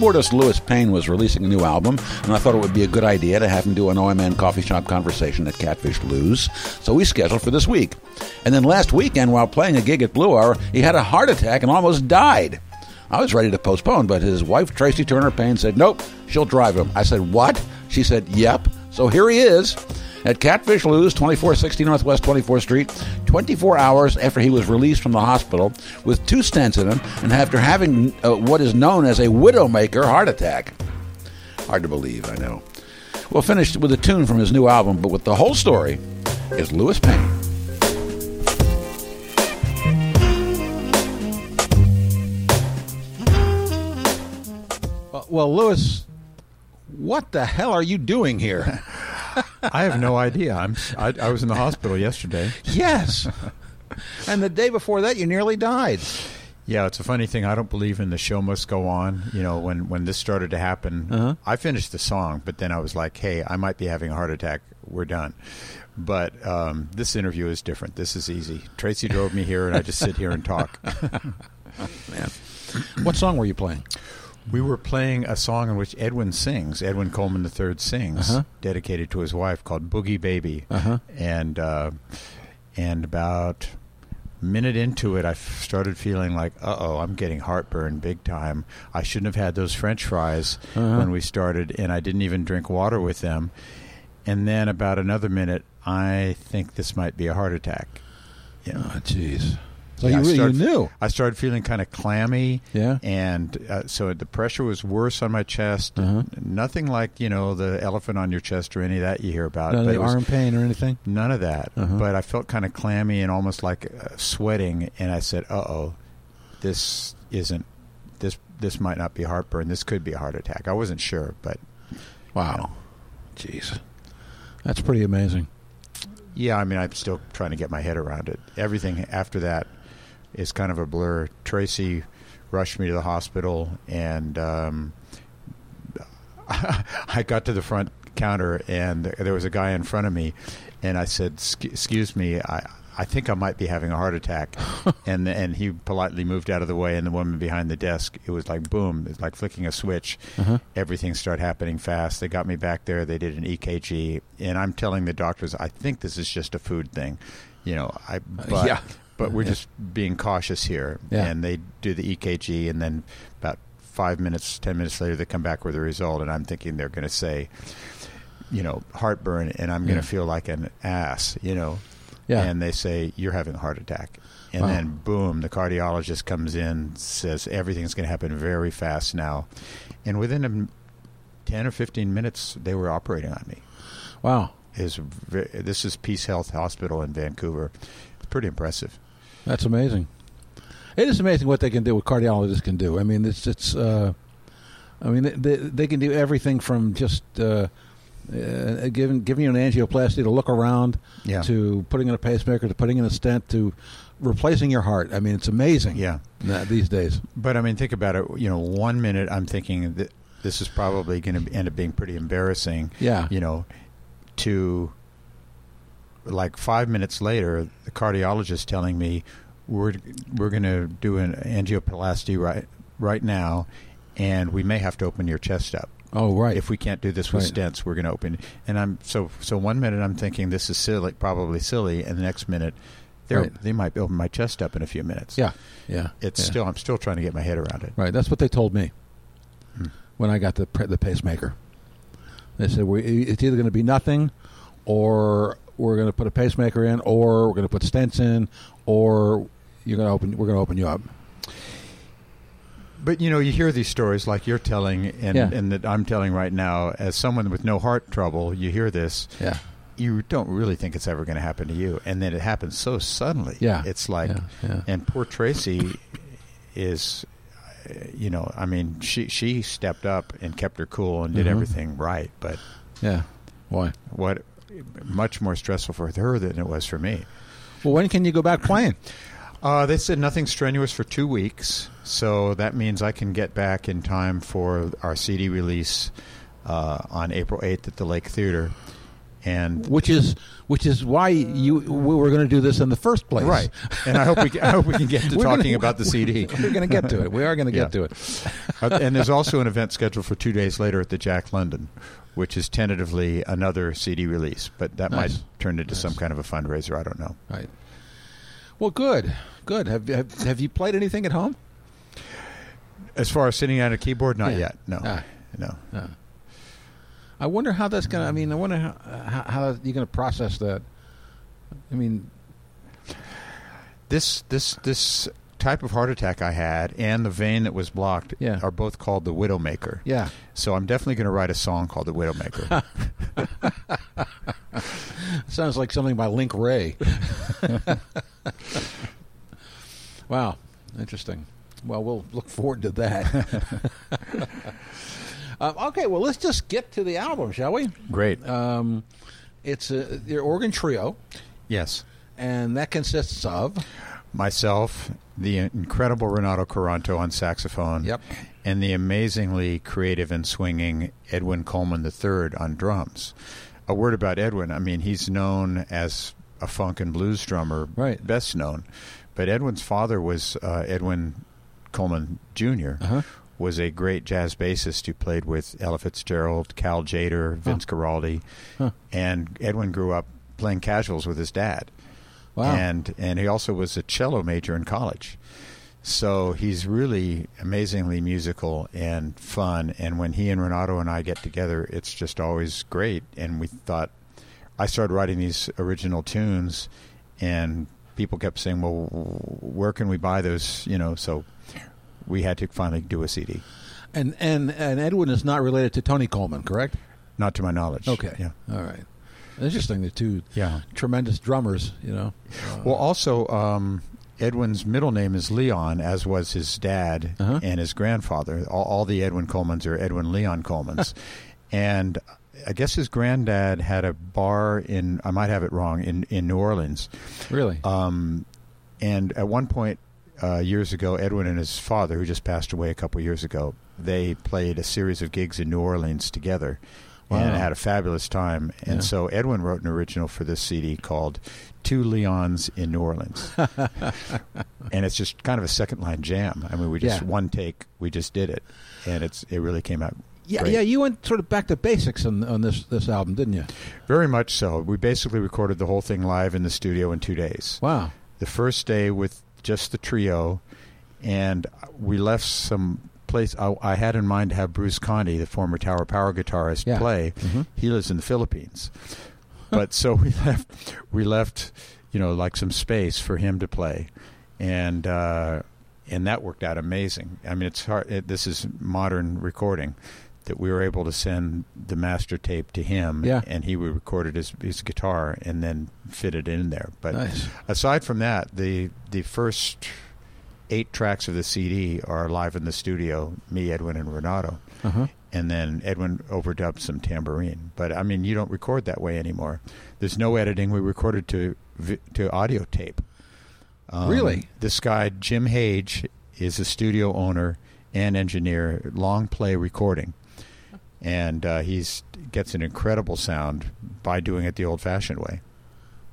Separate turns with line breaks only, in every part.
Keyboardist Louis Pain was releasing a new album, and I thought it would be a good idea to have him do an OMN coffee shop conversation at Catfish Lou's, so we scheduled for this week. And then last weekend, while playing a gig at Blue Hour, he had a heart attack and almost died. I was ready to postpone, but his wife, Tracy Turner Pain, said, Nope, she'll drive him. I said, What? She said, Yep. So here he is at Catfish Lou's, 2460 Northwest 24th Street, 24 hours after he was released from the hospital with two stents in him and after having uh, what is known as a widowmaker heart attack. Hard to believe, I know. We'll finish with a tune from his new album, but with the whole story is Louis Pain. Well, Louis, what the hell are you doing here?
I have no idea. I'm. I, I was in the hospital yesterday.
yes. and the day before that, you nearly died.
Yeah, it's a funny thing. I don't believe in the show must go on. You know, when when this started to happen,
Uh-huh.
I finished the song, but then I was like, "Hey, I might be having a heart attack. We're done." But um, this interview is different. This is easy. Tracy drove me here, and I just sit here and talk.
Man. What song were you playing?
We were playing a song in which Edwin sings. Edwin Coleman III sings,
Uh-huh.
dedicated to his wife, called "Boogie Baby."
Uh-huh.
And uh, and about a minute into it, I f- started feeling like, "Uh oh, I'm getting heartburn big time. I shouldn't have had those French fries
Uh-huh.
when we started, and I didn't even drink water with them." And then about another minute, I think this might be a heart attack. Yeah.
Oh, jeez. So
Yeah,
you
I
really
started-
you knew?
I started feeling kind of clammy.
Yeah.
And uh, so the pressure was worse on my chest.
Uh-huh.
Nothing like, you know, the elephant on your chest or any of that you hear about.
None
but
of the arm pain or anything?
None of that.
Uh-huh.
But I felt kind of clammy and almost like uh, sweating. And I said, uh oh, this isn't, this, this might not be heartburn. This could be a heart attack. I wasn't sure, but
Wow. Jeez. That's pretty amazing.
yeah, I mean, I'm still trying to get my head around it. Everything after that is kind of a blur. Tracy rushed me to the hospital, and um, I got to the front counter, and there was a guy in front of me, and I said, "Excuse me, I." I think I might be having a heart attack, and and he politely moved out of the way. And the woman behind the desk, it was like boom, it's like flicking a switch.
Uh-huh.
Everything started happening fast. They got me back there. They did an EKG, and I'm telling the doctors, I think this is just a food thing, you know. I but,
yeah.
But we're
Yeah.
just being cautious here.
Yeah.
And they do the EKG, and then about five minutes, ten minutes later, they come back with the result, and I'm thinking they're going to say, you know, heartburn, and I'm going
Yeah.
to feel like an ass, you know.
Yeah.
And they say you're having a heart attack, and
Wow.
then boom, the cardiologist comes in, says everything's going to happen very fast now, and within a, ten or fifteen minutes, they were operating on me.
Wow.
Is this is Peace Health Hospital in Vancouver? It's pretty impressive.
That's amazing. It is amazing what they can do, what cardiologists can do. I mean, it's it's. Uh, I mean, they, they, they can do everything from just uh, uh, giving giving you an angioplasty to look around,
Yeah.
to putting in a pacemaker, to putting in a stent, to replacing your heart. I mean, it's amazing.
Yeah.
these days.
But I mean, think about it. You know, one minute I'm thinking that this is probably going to end up being pretty embarrassing.
Yeah.
You know, to like five minutes later, the cardiologist telling me we're we're going to do an angioplasty right right now, and we may have to open your chest up.
Oh, right.
If we can't do this with
Right.
stents, we're going to open. And I'm so so. One minute I'm thinking this is silly, probably silly, and the next minute.
Right.
They might open my chest up in a few minutes.
yeah, yeah.
it's
yeah.
still I'm still trying to get my head around it.
Right, that's what they told me
Hmm.
when I got the the pacemaker. They said we, it's either going to be nothing, or we're going to put a pacemaker in, or we're going to put stents in, or you're going to open. We're going to open you up.
But you know, you hear these stories like you're telling, and
Yeah.
and that I'm telling right now. As someone with no heart trouble, you hear this.
Yeah,
You don't really think it's ever going to happen to you, and then it happens so suddenly.
Yeah.
it's like,
Yeah, yeah.
and poor Tracy is, you know, I mean, she she stepped up and kept her cool and did
Mhm.
everything right. But
yeah. Why?
what much more stressful for her than it was for me.
Well, when can you go back playing?
Uh, they said nothing strenuous for two weeks, so that means I can get back in time for our CD release uh, on April 8th at the Lake Theater. and
which is which is why you we were going to do this in the first place,
right. And I hope we I hope we can get to talking
gonna-
about the CD.
We're going to get to it. We are going to get
Yeah.
to it.
Uh, and there's also an event scheduled for two days later at the Jack London, which is tentatively another CD release, but that
Nice.
might turn into some kind of a fundraiser. I don't know.
Right. Well, good, good. Have have, have you played anything at home?
As far as sitting at a keyboard, not
Yeah.
yet. No,
Ah.
no.
Uh, I wonder how that's going to. I mean, I wonder how, how, how you're going to process that. I mean,
This this this type of heart attack I had and the vein that was blocked
Yeah.
are both called the Widowmaker.
yeah.
So I'm definitely going to write a song called the Widowmaker.
Sounds like something by Link Wray. wow, interesting. Well, we'll look forward to that. um, okay, well, let's just get to the album, shall we?
Great.
Um, it's a, your organ trio,
yes.
and that consists of
Myself, the incredible Renato Caranto on saxophone.
Yep.
And the amazingly creative and swinging Edwin Coleman III on drums. A word about Edwin. I mean, he's known as a funk and blues drummer,
Right.
best known. But Edwin's father was uh, Edwin Coleman Jr.,
Uh-huh.
was a great jazz bassist who played with Ella Fitzgerald, Cal Tjader, Vince Guaraldi.
Huh.
And Edwin grew up playing casuals with his dad
wow.
and and he also was a cello major in college. So he's really amazingly musical and fun. And when he and Renato and I get together, it's just always great. And we thought, I started writing these original tunes, and people kept saying, "Well, where can we buy those?" You know, so we had to finally do a CD.
and and and Edwin is not related to Tony Coleman, correct?
Not to my knowledge.
Okay.
Yeah.
All right. Interesting. The two
Yeah.
tremendous drummers. You know. Uh,
Well, also, um, Edwin's middle name is Leon, as was his dad
Uh-huh.
and his grandfather. All, all the Edwin Colemans are Edwin Leon Colemans. and I guess his granddad had a bar in, I might have it wrong, in, in New Orleans.
really.
Um, and at one point, uh, years ago, Edwin and his father, who just passed away a couple years ago, they played a series of gigs in New Orleans together and had a fabulous time. And
Yeah.
so Edwin wrote an original for this CD called Two Leons in New Orleans. and it's just kind of a second line jam. I mean, we just
Yeah.
one take, we just did it. And it's it really came out
yeah,
great.
yeah. You went sort of back to basics on on this this album, didn't you?
very much so. We basically recorded the whole thing live in the studio in two days.
Wow.
the first day with just the trio, and we left some place. I, I had in mind to have Bruce Conte, the former Tower Power guitarist,
Yeah.
play.
Mhm.
He lives in the Philippines, but so we left. We left, you know, like some space for him to play, and uh, and that worked out amazing. I mean, it's hard. It, this is modern recording. That we were able to send the master tape to him,
Yeah.
and he would recorded his his guitar and then fit it in there. But
Nice.
aside from that, the the first eight tracks of the CD are live in the studio. Me, Edwin, and Renato,
Uh-huh.
and then Edwin overdubbed some tambourine. But I mean, you don't record that way anymore. There's no editing. We recorded to to audio tape. Um,
Really?
This guy Jim Hage is a studio owner and engineer, long play recording, and uh, he's gets an incredible sound by doing it the old-fashioned way.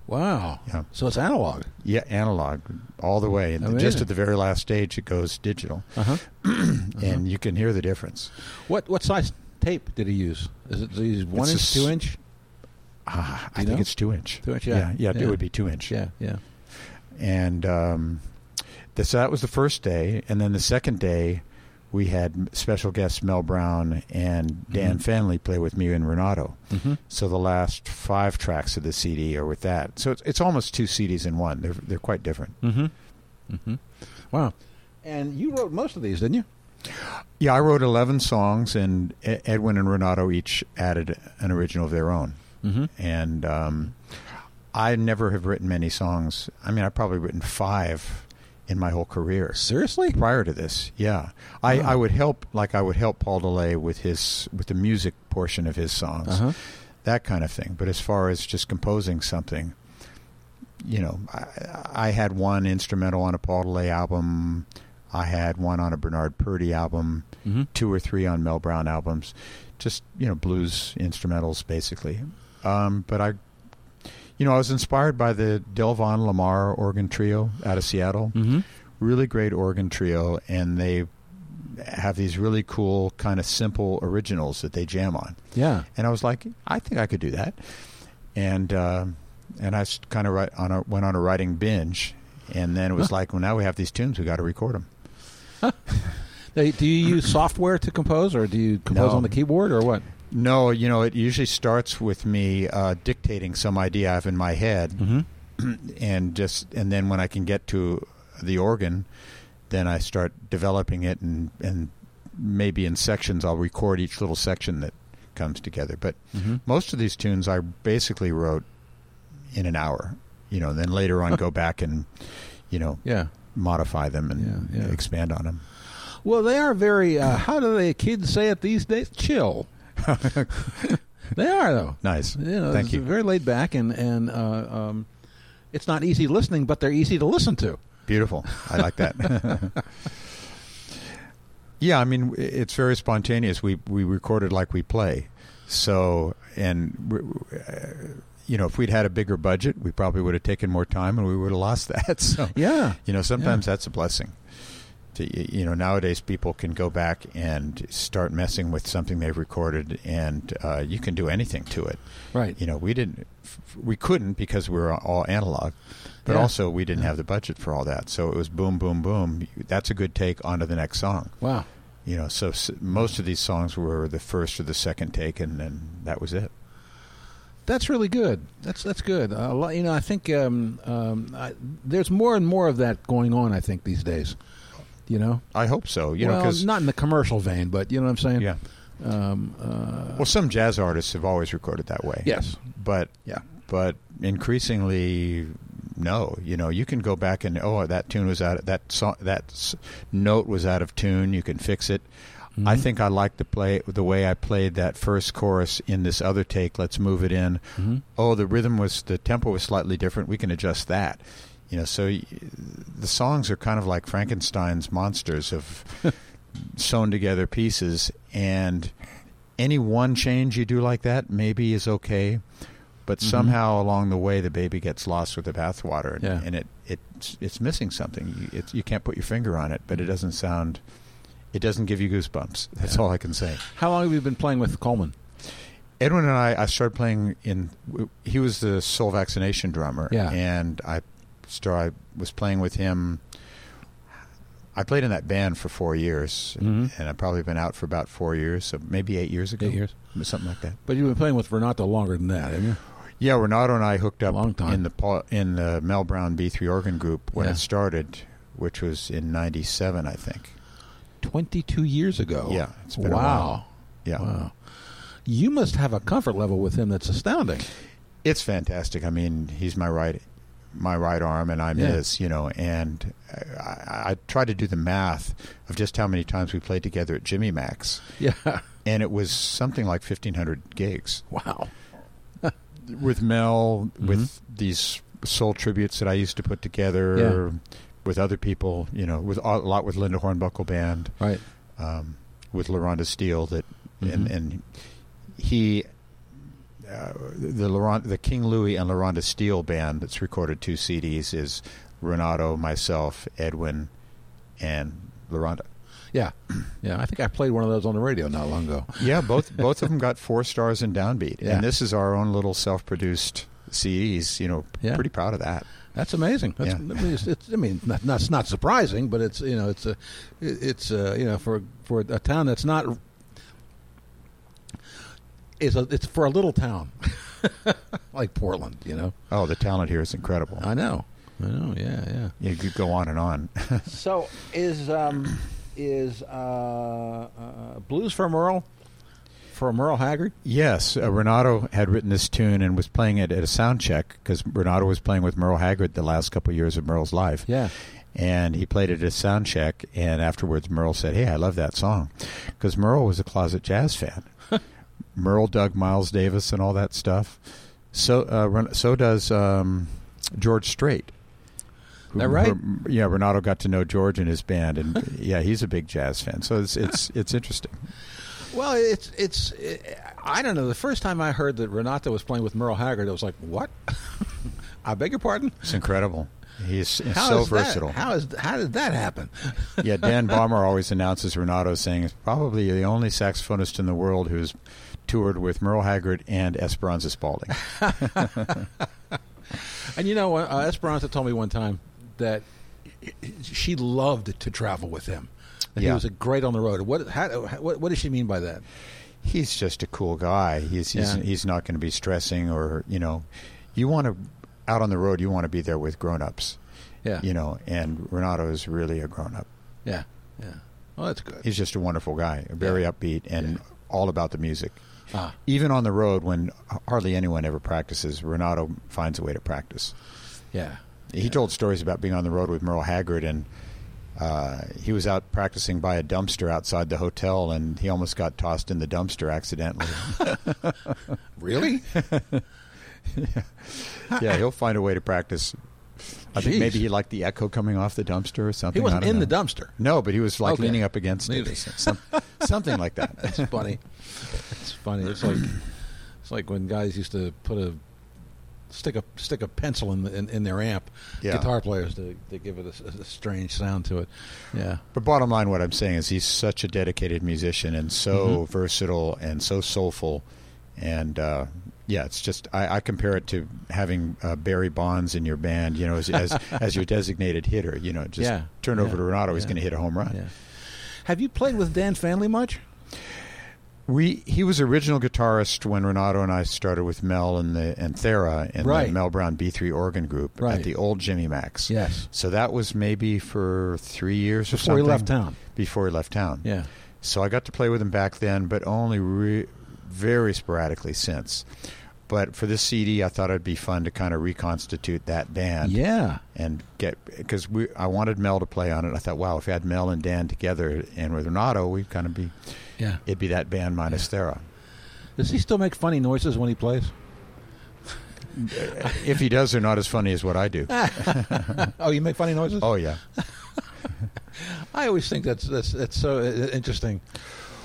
Wow.
Yeah.
So it's analog.
Yeah, analog all the way. And just at the very last stage, it goes digital,
Uh-huh.
and you can hear the difference.
What what size tape did he use? Is it these one
It's
inch,
s-
two inch?
Ah, I
You
think it's two inch.
Two inch, yeah.
yeah,
Yeah.
it would be two inch.
Yeah, yeah.
And um, this, that was the first day, and then the second day, we had special guests Mel Brown and Dan
Mhm.
Fanley play with me and Renato.
Mm-hmm.
So the last five tracks of the CD are with that. So it's, it's almost two CDs in one. They're they're quite different.
Mm-hmm. Mm-hmm. Wow. And you wrote most of these, didn't you?
Yeah, I wrote 11 songs, and E- Edwin and Renato each added an original of their own.
Mm-hmm.
And um, I never have written many songs. I mean, I've probably written five in my whole career.
Seriously?
Prior to this, yeah, I. I would help like I would help Paul DeLay with his with the music portion of his songs,
Uh-huh.
that kind of thing. But as far as just composing something, you know, I, I had one instrumental on a Paul DeLay album. I had one on a Bernard Purdie album,
Mm-hmm.
two or three on Mel Brown albums, just you know blues instrumentals basically. Um, but I, you know, I was inspired by the Delvon Lamarr organ trio out of Seattle.
Mm-hmm.
Really great organ trio, and they have these really cool kind of simple originals that they jam on.
Yeah.
And I was like, I think I could do that. And uh, and I kind of write on a, went on a writing binge, and then it was like, well, now we have these tunes, we got to record them.
Hey, do you use software to compose, or do you compose
No.
on the keyboard, or what?
No, you know, it usually starts with me uh, dictating some idea I have in my head,
Mm-hmm.
and just and then when I can get to the organ, then I start developing it, and and maybe in sections I'll record each little section that comes together. But
Mm-hmm.
most of these tunes I basically wrote in an hour, you know. Then later on, go back and you know
Yeah.
modify them and
Yeah, yeah.
expand on them.
Well, they are very. Uh, how do the kids say it these days? Chill. they are though.
Nice,
You know,
thank you.
Very laid back, and and uh, um, it's not easy listening, but they're easy to listen to.
Beautiful. I like that. yeah, I mean, it's very spontaneous. We we recorded like we play. So, and uh, you know, if we'd had a bigger budget, we probably would have taken more time, and we would have lost that. So,
Yeah.
you know, sometimes that's a blessing. You know, nowadays people can go back and start messing with something they've recorded, and uh, you can do anything to it.
Right.
You know, we didn't, we couldn't because we were all analog, but
Yeah.
also we didn't have the budget for all that. So it was boom, boom, boom. That's a good take. On to the next song.
Wow.
You know, so s- most of these songs were the first or the second take, and then that was it.
That's really good. That's that's good. A lot, you know, I think um, um, I, there's more and more of that going on. I think these days. You know,
I hope so. You know, cause,
not in the commercial vein, but you know what I'm saying.
yeah.
Um, uh,
Well, some jazz artists have always recorded that way.
yes.
but
Yeah.
but increasingly no you know you can go back and oh that tune was out Of, that song that s- note was out of tune you can fix it i
Mhm.
think i like to play the way i played that first chorus in this other take let's move it in
Mhm.
oh the rhythm was the tempo was slightly different we can adjust that you know so y- the songs are kind of like frankenstein's monsters of sewn together pieces and any one change you do like that maybe is okay but
Mhm.
somehow along the way the baby gets lost with the bathwater and,
Yeah.
and it, it it's missing something you, it, you can't put your finger on it but it doesn't sound it doesn't give you goosebumps that's
Yeah.
all i can say
How long have you been playing with Coleman?
edwin and i i started playing in he was the soul vaccination drummer
Yeah.
and i started i was playing with him I played in that band for four years,
Mhm.
and I've probably been out for about four years, so maybe eight years ago.
Eight years.
something like that.
But you've been playing with Renato longer than that, haven't you?
Yeah, Renato and I hooked up
Long time.
in the Paul- in the Mel Brown B three organ group when
Yeah.
it started, which was in '97, I think.
Twenty-two years ago.
Yeah, it's been
wow.
Yeah,
Wow. You must have a comfort level with him that's astounding.
it's fantastic. I mean, he's my right my right arm, and I'm
Yeah.
his. You know, and I, I, I tried to do the math of just how many times we played together at Jimmy Mak's,
Yeah.
and it was something like 1,500 gigs.
Wow.
with Mel,
Mhm.
with these soul tributes that I used to put together,
Yeah.
with other people, you know, with a lot with Linda Hornbuckle Band,
Right.
um, with LaRhonda Steele, that and
Mhm.
and he. Uh, the the King Louis and LaRhonda Steele band that's recorded two CDs is Renato, myself, Edwin, and LaRhonda.
Yeah. Yeah. I think I played one of those on the radio not long ago.
Yeah, both both of them got four stars in Downbeat,
Yeah.
and this is our own little self-produced CDs. You know,
Yeah.
pretty proud of that.
That's amazing. That's,
Yeah.
I mean, it's, it's, I mean, not, not, it's not surprising, but it's you know, it's a, it's uh you know, for for a town that's not, it's a, it's for a little town, like Portland. You know.
Oh, the talent here is incredible.
I know. I know. Yeah. Yeah.
You could go on and on.
So is um is uh, uh blues for Merle for Merle Haggard?
yes, uh, Renato had written this tune and was playing it at a sound check because Renato was playing with Merle Haggard the last couple of years of Merle's life.
Yeah.
And he played it at a sound check, and afterwards Merle said, "Hey, I love that song," because Merle was a closet jazz fan. Merle dug Miles Davis and all that stuff. So, uh, so does um, George Strait. Who-
That right?
who- yeah, Renato got to know George and his band, and yeah, he's a big jazz fan. So it's it's it's interesting.
Well, it's it's. I don't know. The first time I heard that Renato was playing with Merle Haggard, I was like, "What? I beg your pardon."
It's incredible. He's
How
so
is that-
versatile.
how is how did that happen?
yeah, Dan Balmer always announces Renato saying it's probably the only saxophonist in the world who's toured with Merle Haggard and Esperanza Spalding.
And you know, uh, Esperanza told me one time that she loved to travel with him. That He was a great on the road. What, how, what what does she mean by that?
he's just a cool guy. He's he's,
Yeah.
he's not going to be stressing or you know, you want to out on the road. You want to be there with grown ups.
Yeah,
You know, and Renato is really a grown up.
yeah, yeah. Well, that's good.
He's just a wonderful guy, very
Yeah.
upbeat and
Yeah.
all about the music.
Ah,
Even on the road, when hardly anyone ever practices, Renato finds a way to practice.
yeah,
He told stories about being on the road with Merle Haggard, and uh, he was out practicing by a dumpster outside the hotel, and he almost got tossed in the dumpster accidentally.
really?
yeah. yeah, he'll find a way to practice. I
Jeez.
think maybe he liked the echo coming off the dumpster or something.
He wasn't in
know.
the dumpster.
No, but he was like
Okay.
leaning up against it, some, something like that.
That's funny. It's funny. It's like it's like when guys used to put a stick a stick a pencil in, the, in in their amp.
Yeah.
Guitar players to, to give it a, a strange sound to it. Yeah.
But bottom line, what I'm saying is he's such a dedicated musician and so
Mhm.
versatile and so soulful. And uh, yeah, it's just I, I compare it to having uh, Barry Bonds in your band, you know, as as, as your designated hitter. You know, just
Yeah.
turn over
Yeah.
to Renato, he's going to hit a home run.
Have you played with Dan Faehnle much?
We he was original guitarist when Renato and I started with Mel and the and Thera and
Right.
the Mel Brown B3 organ group
Right.
at the old Jimmy Mak's.
Yes.
So that was maybe for three years or
Before he left town.
Before he left town.
Yeah.
So I got to play with him back then, but only re- very sporadically since. But for this CD, I thought it'd be fun to kind of reconstitute that band
Yeah.
and get because we I wanted Mel to play on it. I thought, wow, if we had Mel and Dan together and with Renato, we'd kind of be
Yeah.
it'd be that band minus Thera.
Does he still make funny noises when he plays?
If he does, they're not as funny as what I do.
oh, you make funny noises?
Oh yeah,
I always think that's that's that's so uh, interesting.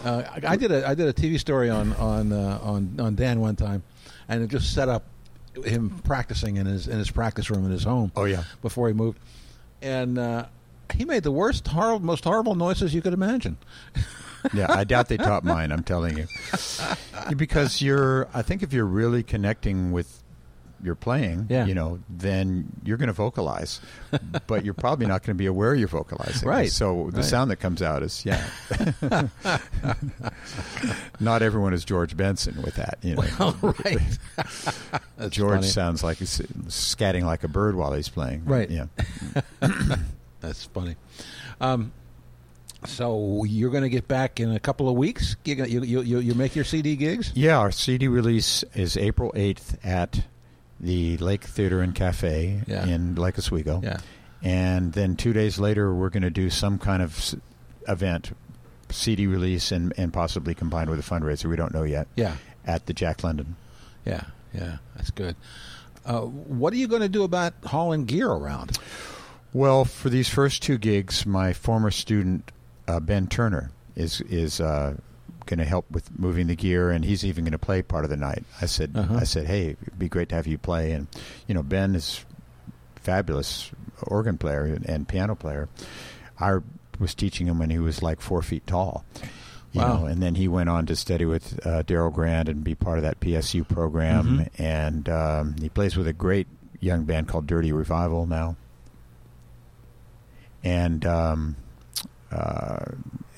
Uh, I, I did a I did a TV story on on uh, on on Dan one time, and it just set up him practicing in his in his practice room in his home
oh yeah.
before he moved, and uh, he made the worst horrible most horrible noises you could imagine.
Yeah, I doubt they taught mine. I'm telling you, because you're. I think if you're really connecting with your playing,
Yeah.
you know, then you're going to vocalize, but you're probably not going to be aware you're vocalizing.
Right.
So the
Right.
sound that comes out is yeah. not everyone is George Benson with that. You know,
Well, right.
George
funny.
sounds like he's scatting like a bird while he's playing.
Right.
Yeah.
That's funny. Um, so you're going to get back in a couple of weeks. You you, you, you make your CD gigs.
Yeah, our CD release is April 8th at the Lake Theater and Cafe
Yeah.
in Lake Oswego.
Yeah.
And then two days later, we're going to do some kind of s- event, CD release, and, and possibly combined with a fundraiser. We don't know yet.
Yeah.
At the Jack London.
Yeah. Yeah. That's good. Uh, what are you going to do about hauling gear around?
Well, for these first two gigs, my former student uh, Ben Turner is is uh, going to help with moving the gear, and he's even going to play part of the night. I said,
Uh-huh.
I said, hey, it'd be great to have you play, and you know, Ben is fabulous organ player and, and piano player. I was teaching him when he was like four feet tall. You
Wow.
know, and then he went on to study with uh, Darrell Grant and be part of that PSU program.
Mhm.
And um, he plays with a great young band called Dirty Revival now and um, uh,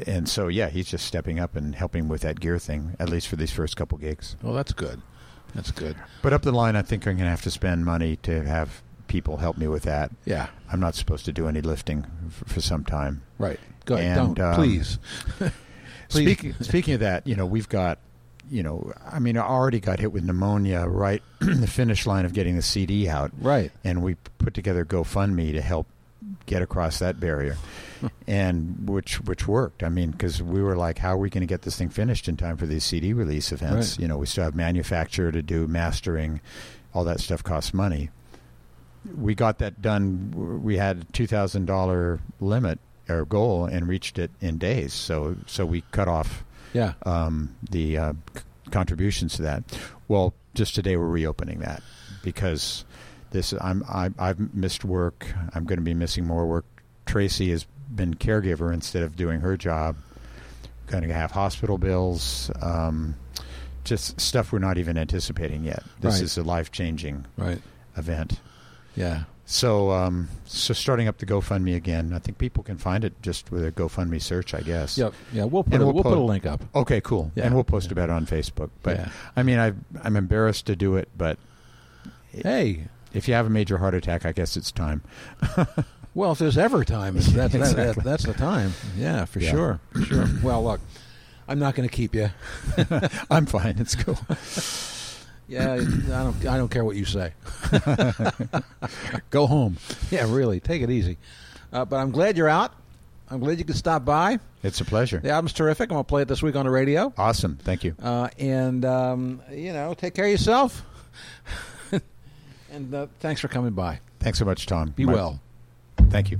and so yeah, he's just stepping up and helping with that gear thing at least for these first couple gigs.
Well, that's good. That's good.
But up the line, I think I'm going to have to spend money to have people help me with that.
Yeah.
I'm not supposed to do any lifting f- for some time.
Right. Go ahead.
And,
Don't
um,
please. Please.
Speaking speaking of that, you know, we've got. You know, I mean, I already got hit with pneumonia right in the finish line of getting the CD out.
Right.
and we put together GoFundMe to help get across that barrier, and which which worked. I mean, because we were like, how are we going to get this thing finished in time for these CD release events?
Right.
You know, we still have manufacture to do, mastering, all that stuff costs money. We got that done. We had a two thousand dollar limit or goal and reached it in days. So so we cut off
Yeah.
um, the uh, c- contributions to that. Well, just today we're reopening that because this I'm I, I've missed work. I'm going to be missing more work. Tracy has been caregiver instead of doing her job. Going to have hospital bills. Um, just stuff we're not even anticipating yet. This
Right.
is a life changing
Right.
event.
Yeah.
So, um, so starting up the GoFundMe again. I think people can find it just with a GoFundMe search, I guess.
Yep. Yeah. We'll put a,
we'll
we'll put a link up.
Okay, cool.
Yeah.
And we'll post about it on Facebook. But
Yeah.
I mean, I, I'm embarrassed to do it, but
Hey.
If you have a major heart attack, I guess it's time.
Well, if there's ever time, that's, that- that-
Exactly.
that's the time. Yeah, for
Yeah.
sure. For sure. well, look, I'm not going to keep you.
I'm fine. It's cool.
Yeah, I don't. I don't care what you say.
Go home.
Yeah, really, take it easy. Uh, but I'm glad you're out. I'm glad you could stop by.
It's a pleasure.
The album's terrific. I'm going to play it this week on the radio.
Awesome. Thank you.
Uh, and um, you know, take care of yourself. And uh, thanks for coming by.
Thanks so much, Tom.
Be
My-
well.
Thank you.